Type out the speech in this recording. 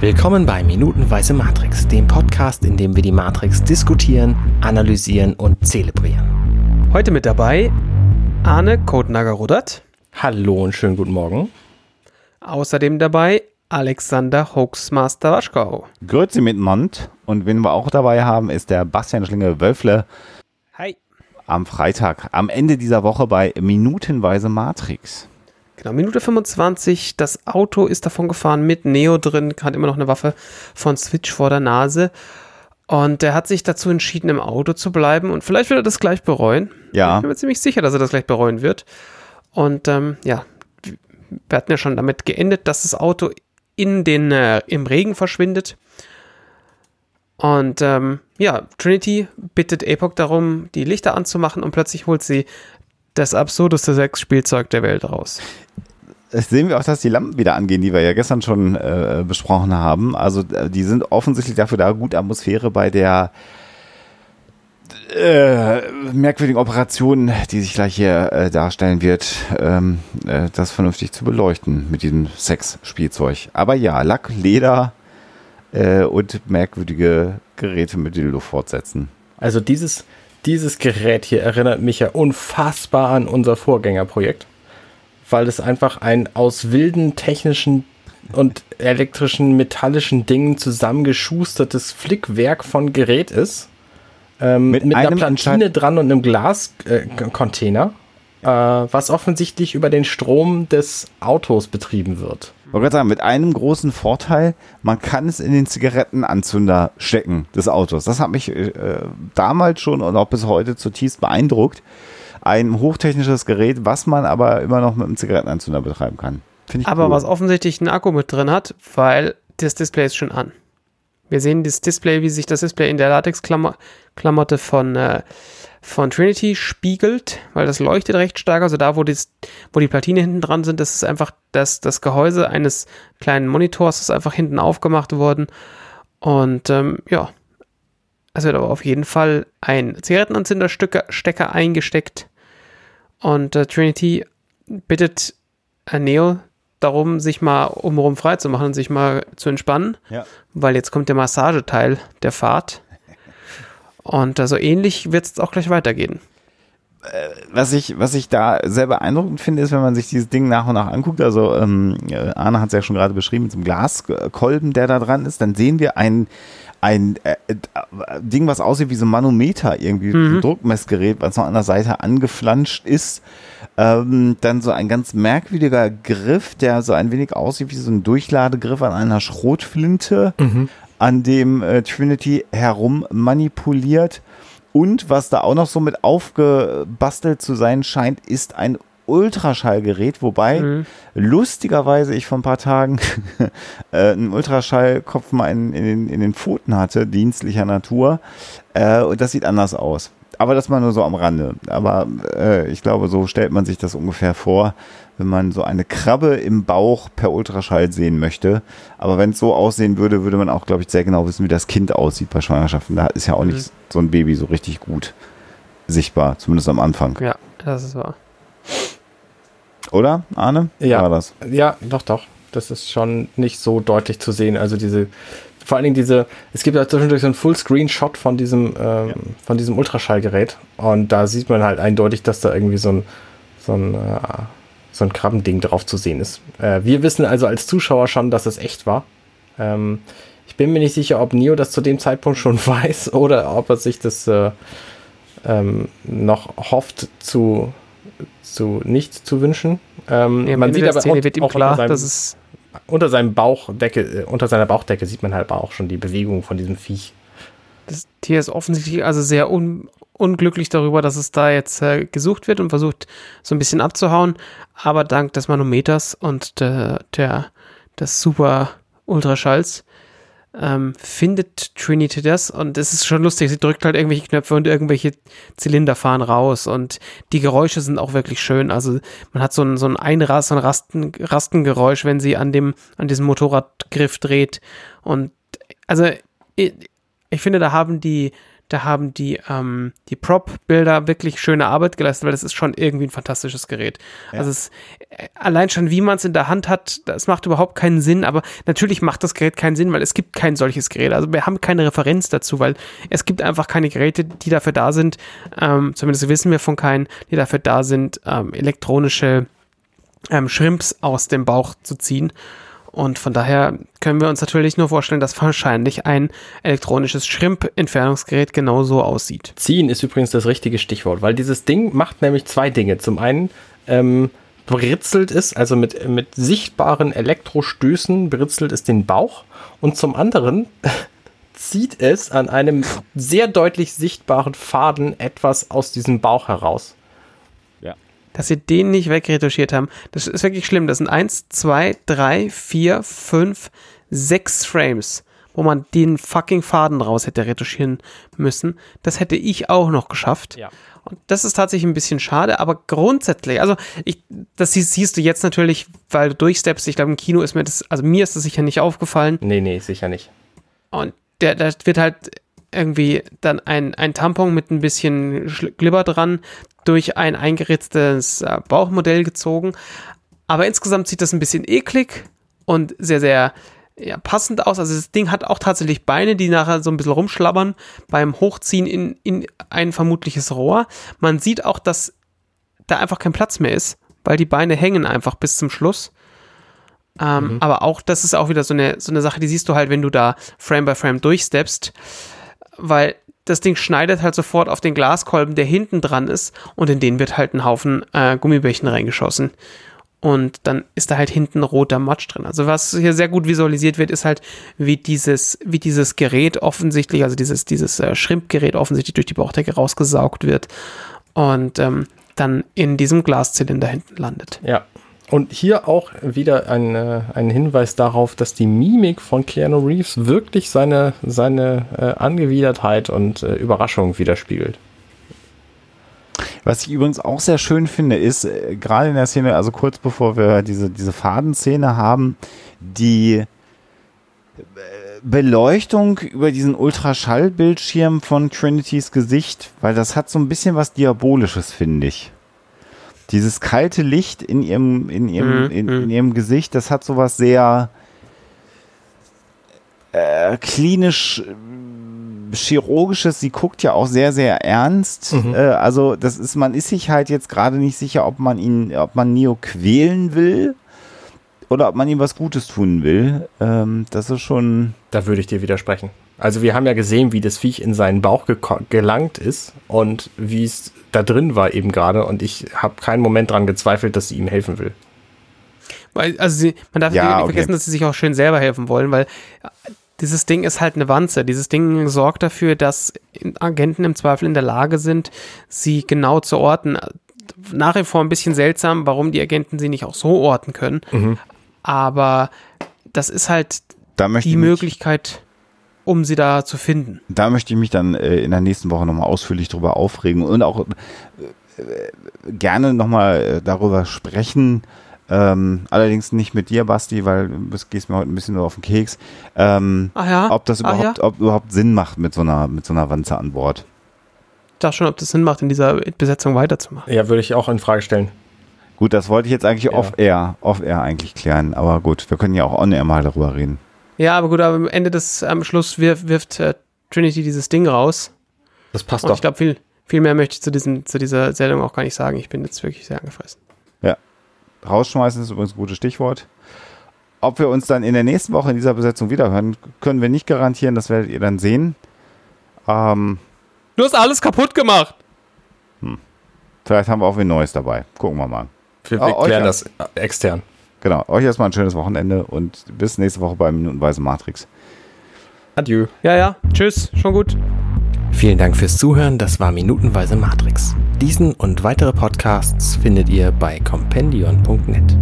Willkommen bei Minutenweise Matrix, dem Podcast, in dem wir die Matrix diskutieren, analysieren und zelebrieren. Heute mit dabei Arne Kotnager-Rudert. Hallo und schönen guten Morgen. Außerdem dabei Alexander Hoaxmaster Waschkau. Grüezi miteinander. Und wen wir auch dabei haben, ist der Bastian Schlinge-Wölfle. Hi. Am Freitag, am Ende dieser Woche bei Minutenweise Matrix. Genau, Minute 25. Das Auto ist davon gefahren mit Neo drin, hat immer noch eine Waffe von Switch vor der Nase. Und er hat sich dazu entschieden, im Auto zu bleiben. Und vielleicht wird er das gleich bereuen. Ja. Ich bin mir ziemlich sicher, dass er das gleich bereuen wird. Und ähm, ja, wir hatten ja schon damit geendet, dass das Auto in den, äh, im Regen verschwindet. Und ähm, ja, Trinity bittet Epoch darum, die Lichter anzumachen und plötzlich holt sie das absurdeste Sexspielzeug der Welt raus. Das sehen wir auch, dass die Lampen wieder angehen, die wir ja gestern schon äh, besprochen haben. Also äh, die sind offensichtlich dafür da, gute Atmosphäre bei der äh, merkwürdigen Operation, die sich gleich hier äh, darstellen wird, ähm, äh, das vernünftig zu beleuchten mit diesem Sexspielzeug. Aber ja, Lack, Leder äh, und merkwürdige Geräte mit Dildo fortsetzen. Also dieses, dieses Gerät hier erinnert mich ja unfassbar an unser Vorgängerprojekt, weil es einfach ein aus wilden technischen und elektrischen, metallischen Dingen zusammengeschustertes Flickwerk von Gerät ist. Ähm, mit, Mit einer Platine dran und einem Glascontainer, äh, was offensichtlich über den Strom des Autos betrieben wird. Ich wollte gerade sagen, mit einem großen Vorteil, man kann es in den Zigarettenanzünder stecken des Autos. Das hat mich äh, damals schon und auch bis heute zutiefst beeindruckt. Ein hochtechnisches Gerät, was man aber immer noch mit einem Zigarettenanzünder betreiben kann. Aber cool. was offensichtlich einen Akku mit drin hat, weil das Display ist schon an. Wir sehen das Display, wie sich das Display in der Latexklamotte von, äh, von Trinity spiegelt, weil das leuchtet recht stark. Also da, wo, das, wo die Platine hinten dran sind, das ist einfach das, das Gehäuse eines kleinen Monitors, ist einfach hinten aufgemacht worden. Und ähm, ja, es wird aber auf jeden Fall ein Zigarettenanzünderstecker eingesteckt. Und äh, Trinity bittet äh, Neo darum, sich mal umherum frei zu machen und sich mal zu entspannen, Ja. weil jetzt kommt der Massageteil der Fahrt. Und äh, so ähnlich wird es auch gleich weitergehen. was ich, was ich da sehr beeindruckend finde, ist, wenn man sich dieses Ding nach und nach anguckt, also ähm, äh, Arne hat es ja schon gerade beschrieben, mit so einem Glaskolben, der da dran ist, dann sehen wir ein, ein äh, äh, Ding, was aussieht wie so ein Manometer, irgendwie so ein Druckmessgerät, was noch an der Seite angeflanscht ist. Ähm, dann so ein ganz merkwürdiger Griff, der so ein wenig aussieht wie so ein Durchladegriff an einer Schrotflinte, an dem äh, Trinity herum manipuliert. Und was da auch noch so mit aufgebastelt zu sein scheint, ist ein Ultraschallgerät, wobei Mhm. lustigerweise ich vor ein paar Tagen äh, einen Ultraschallkopf mal in, in, den, in den Pfoten hatte, dienstlicher Natur. Äh, und das sieht anders aus. Aber das mal nur so am Rande. Aber äh, ich glaube, so stellt man sich das ungefähr vor, wenn man so eine Krabbe im Bauch per Ultraschall sehen möchte. Aber wenn es so aussehen würde, würde man auch, glaube ich, sehr genau wissen, wie das Kind aussieht bei Schwangerschaften. Da ist ja auch nicht so ein Baby so richtig gut sichtbar, zumindest am Anfang. Ja, das ist wahr. Oder, Arne? Ja. War das? Ja, doch, doch. Das ist schon nicht so deutlich zu sehen. Also diese, vor allen Dingen diese, es gibt ja zwischendurch so einen Full-Screen-Shot von diesem, ähm, von diesem Ultraschallgerät. Und da sieht man halt eindeutig, dass da irgendwie so ein, so ein, äh, so ein Krabbending drauf zu sehen ist. Äh, wir wissen also als Zuschauer schon, dass es echt war. Ähm, ich bin mir nicht sicher, ob Neo das zu dem Zeitpunkt schon weiß oder ob er sich das äh, ähm, noch hofft zu, zu nicht zu wünschen. Ähm, Ja, man sieht aber Szene auch, wird ihm klar, dass es unter seinem Bauchdecke, äh, unter seiner Bauchdecke sieht man halt auch schon die Bewegung von diesem Viech. das Tier ist offensichtlich also sehr un unglücklich darüber, dass es da jetzt äh, gesucht wird und versucht so ein bisschen abzuhauen. Aber dank des Manometers und der, der des super Ultraschalls ähm, findet Trinity das und es ist schon lustig. Sie drückt halt irgendwelche Knöpfe und irgendwelche Zylinder fahren raus und die Geräusche sind auch wirklich schön. Also man hat so ein, so ein Einrast, so ein Rasten, Rastengeräusch, wenn sie an dem, an diesem Motorradgriff dreht und also ich, ich finde, da haben die da haben die, ähm, die Prop-Bilder wirklich schöne Arbeit geleistet, weil das ist schon irgendwie ein fantastisches Gerät. Ja. Also es, äh, allein schon, wie man es in der Hand hat, das macht überhaupt keinen Sinn, aber natürlich macht das Gerät keinen Sinn, weil es gibt kein solches Gerät. Also wir haben keine Referenz dazu, weil es gibt einfach keine Geräte, die dafür da sind, ähm, zumindest wissen wir von keinen, die dafür da sind, ähm, elektronische ähm, Shrimps aus dem Bauch zu ziehen. Und von daher können wir uns natürlich nur vorstellen, dass wahrscheinlich ein elektronisches Shrimp-Entfernungsgerät genauso aussieht. Ziehen ist übrigens das richtige Stichwort, weil dieses Ding macht nämlich zwei Dinge. Zum einen ähm, britzelt es, also mit, mit sichtbaren Elektrostößen britzelt es den Bauch und zum anderen zieht es an einem sehr deutlich sichtbaren Faden etwas aus diesem Bauch heraus dass sie den nicht wegretuschiert haben. Das ist wirklich schlimm. Das sind eins, zwei, drei, vier, fünf, sechs Frames, wo man den fucking Faden raus hätte retuschieren müssen. Das hätte ich auch noch geschafft. Ja. Und das ist tatsächlich ein bisschen schade, aber grundsätzlich, also ich, das siehst, du jetzt natürlich, weil du durchsteppst. Ich glaube, im Kino ist mir das, also mir ist das sicher nicht aufgefallen. Nee, nee, sicher nicht. Und der, der wird halt irgendwie dann ein, ein Tampon mit ein bisschen Glibber dran durch ein eingeritztes äh, Bauchmodell gezogen. Aber insgesamt sieht das ein bisschen eklig und sehr, sehr ja, passend aus. Also das Ding hat auch tatsächlich Beine, die nachher so ein bisschen rumschlabbern beim Hochziehen in, in ein vermutliches Rohr. Man sieht auch, dass da einfach kein Platz mehr ist, weil die Beine hängen einfach bis zum Schluss. Ähm, mhm. Aber auch, das ist auch wieder so eine, so eine Sache, die siehst du halt, wenn du da Frame by Frame durchsteppst weil das Ding schneidet halt sofort auf den Glaskolben, der hinten dran ist, und in den wird halt ein Haufen äh, Gummibärchen reingeschossen. Und dann ist da halt hinten roter Matsch drin. Also was hier sehr gut visualisiert wird, ist halt, wie dieses, wie dieses Gerät offensichtlich, also dieses, dieses äh, Schrimpgerät offensichtlich durch die Bauchdecke rausgesaugt wird und ähm, dann in diesem Glaszylinder hinten landet. Ja, und hier auch wieder ein, äh, ein Hinweis darauf, dass die Mimik von Keanu Reeves wirklich seine, seine äh, Angewidertheit und äh, Überraschung widerspiegelt. Was ich übrigens auch sehr schön finde, ist, äh, gerade in der Szene, also kurz bevor wir diese, diese Fadenszene haben, die äh, Beleuchtung über diesen Ultraschallbildschirm von Trinitys Gesicht, weil das hat so ein bisschen was Diabolisches, finde ich dieses kalte Licht in ihrem, in ihrem, mhm. in, in, mhm. ihrem Gesicht, das hat sowas sehr äh, klinisch äh, chirurgisches. Sie guckt ja auch sehr, sehr ernst. Mhm. Äh, also das ist, man ist sich halt jetzt gerade nicht sicher, ob man ihn, ob man Neo quälen will oder ob man ihm was Gutes tun will. Ähm, das ist schon. Da würde ich dir widersprechen. Also wir haben ja gesehen, wie das Viech in seinen Bauch gelangt ist und wie es da drin war eben gerade und ich habe keinen Moment dran gezweifelt, dass sie ihm helfen will. Weil, also sie, man darf ja, nicht okay. vergessen, dass sie sich auch schön selber helfen wollen, weil dieses Ding ist halt eine Wanze. Dieses Ding sorgt dafür, dass Agenten im Zweifel in der Lage sind, sie genau zu orten. Nach wie vor ein bisschen seltsam, warum die Agenten sie nicht auch so orten können. Mhm. Aber das ist halt die Möglichkeit um sie da zu finden. Da möchte ich mich dann äh, in der nächsten Woche nochmal ausführlich drüber aufregen und auch äh, gerne nochmal äh, darüber sprechen. Ähm, allerdings nicht mit dir, Basti, weil du gehst mir heute ein bisschen nur auf den Keks. Ähm, Ach ja? Ob das überhaupt, ja? ob überhaupt Sinn macht mit so einer, mit so einer Wanze an Bord. Ich dachte schon, ob das Sinn macht, in dieser Besetzung weiterzumachen. Ja, würde ich auch in Frage stellen. Gut, das wollte ich jetzt eigentlich ja. off-air, off-air eigentlich klären. Aber gut, wir können ja auch on-air mal darüber reden. Ja, aber gut, aber am Ende des, am Schluss wirft, wirft äh, Trinity dieses Ding raus. Das passt Und doch. Ich glaube, viel, viel mehr möchte ich zu, diesen, zu dieser Sendung auch gar nicht sagen. Ich bin jetzt wirklich sehr angefressen. Ja. Rausschmeißen ist übrigens ein gutes Stichwort. Ob wir uns dann in der nächsten Woche in dieser Besetzung wiederhören, können wir nicht garantieren. Das werdet ihr dann sehen. Ähm, du hast alles kaputt gemacht. Hm. Vielleicht haben wir auch ein Neues dabei. Gucken wir mal. Wir, wir klären das extern. Genau, euch erstmal ein schönes Wochenende und bis nächste Woche bei Minutenweise Matrix. Adieu. Ja, ja. Tschüss. Schon gut. Vielen Dank fürs Zuhören. Das war Minutenweise Matrix. Diesen und weitere Podcasts findet ihr bei compendion.net.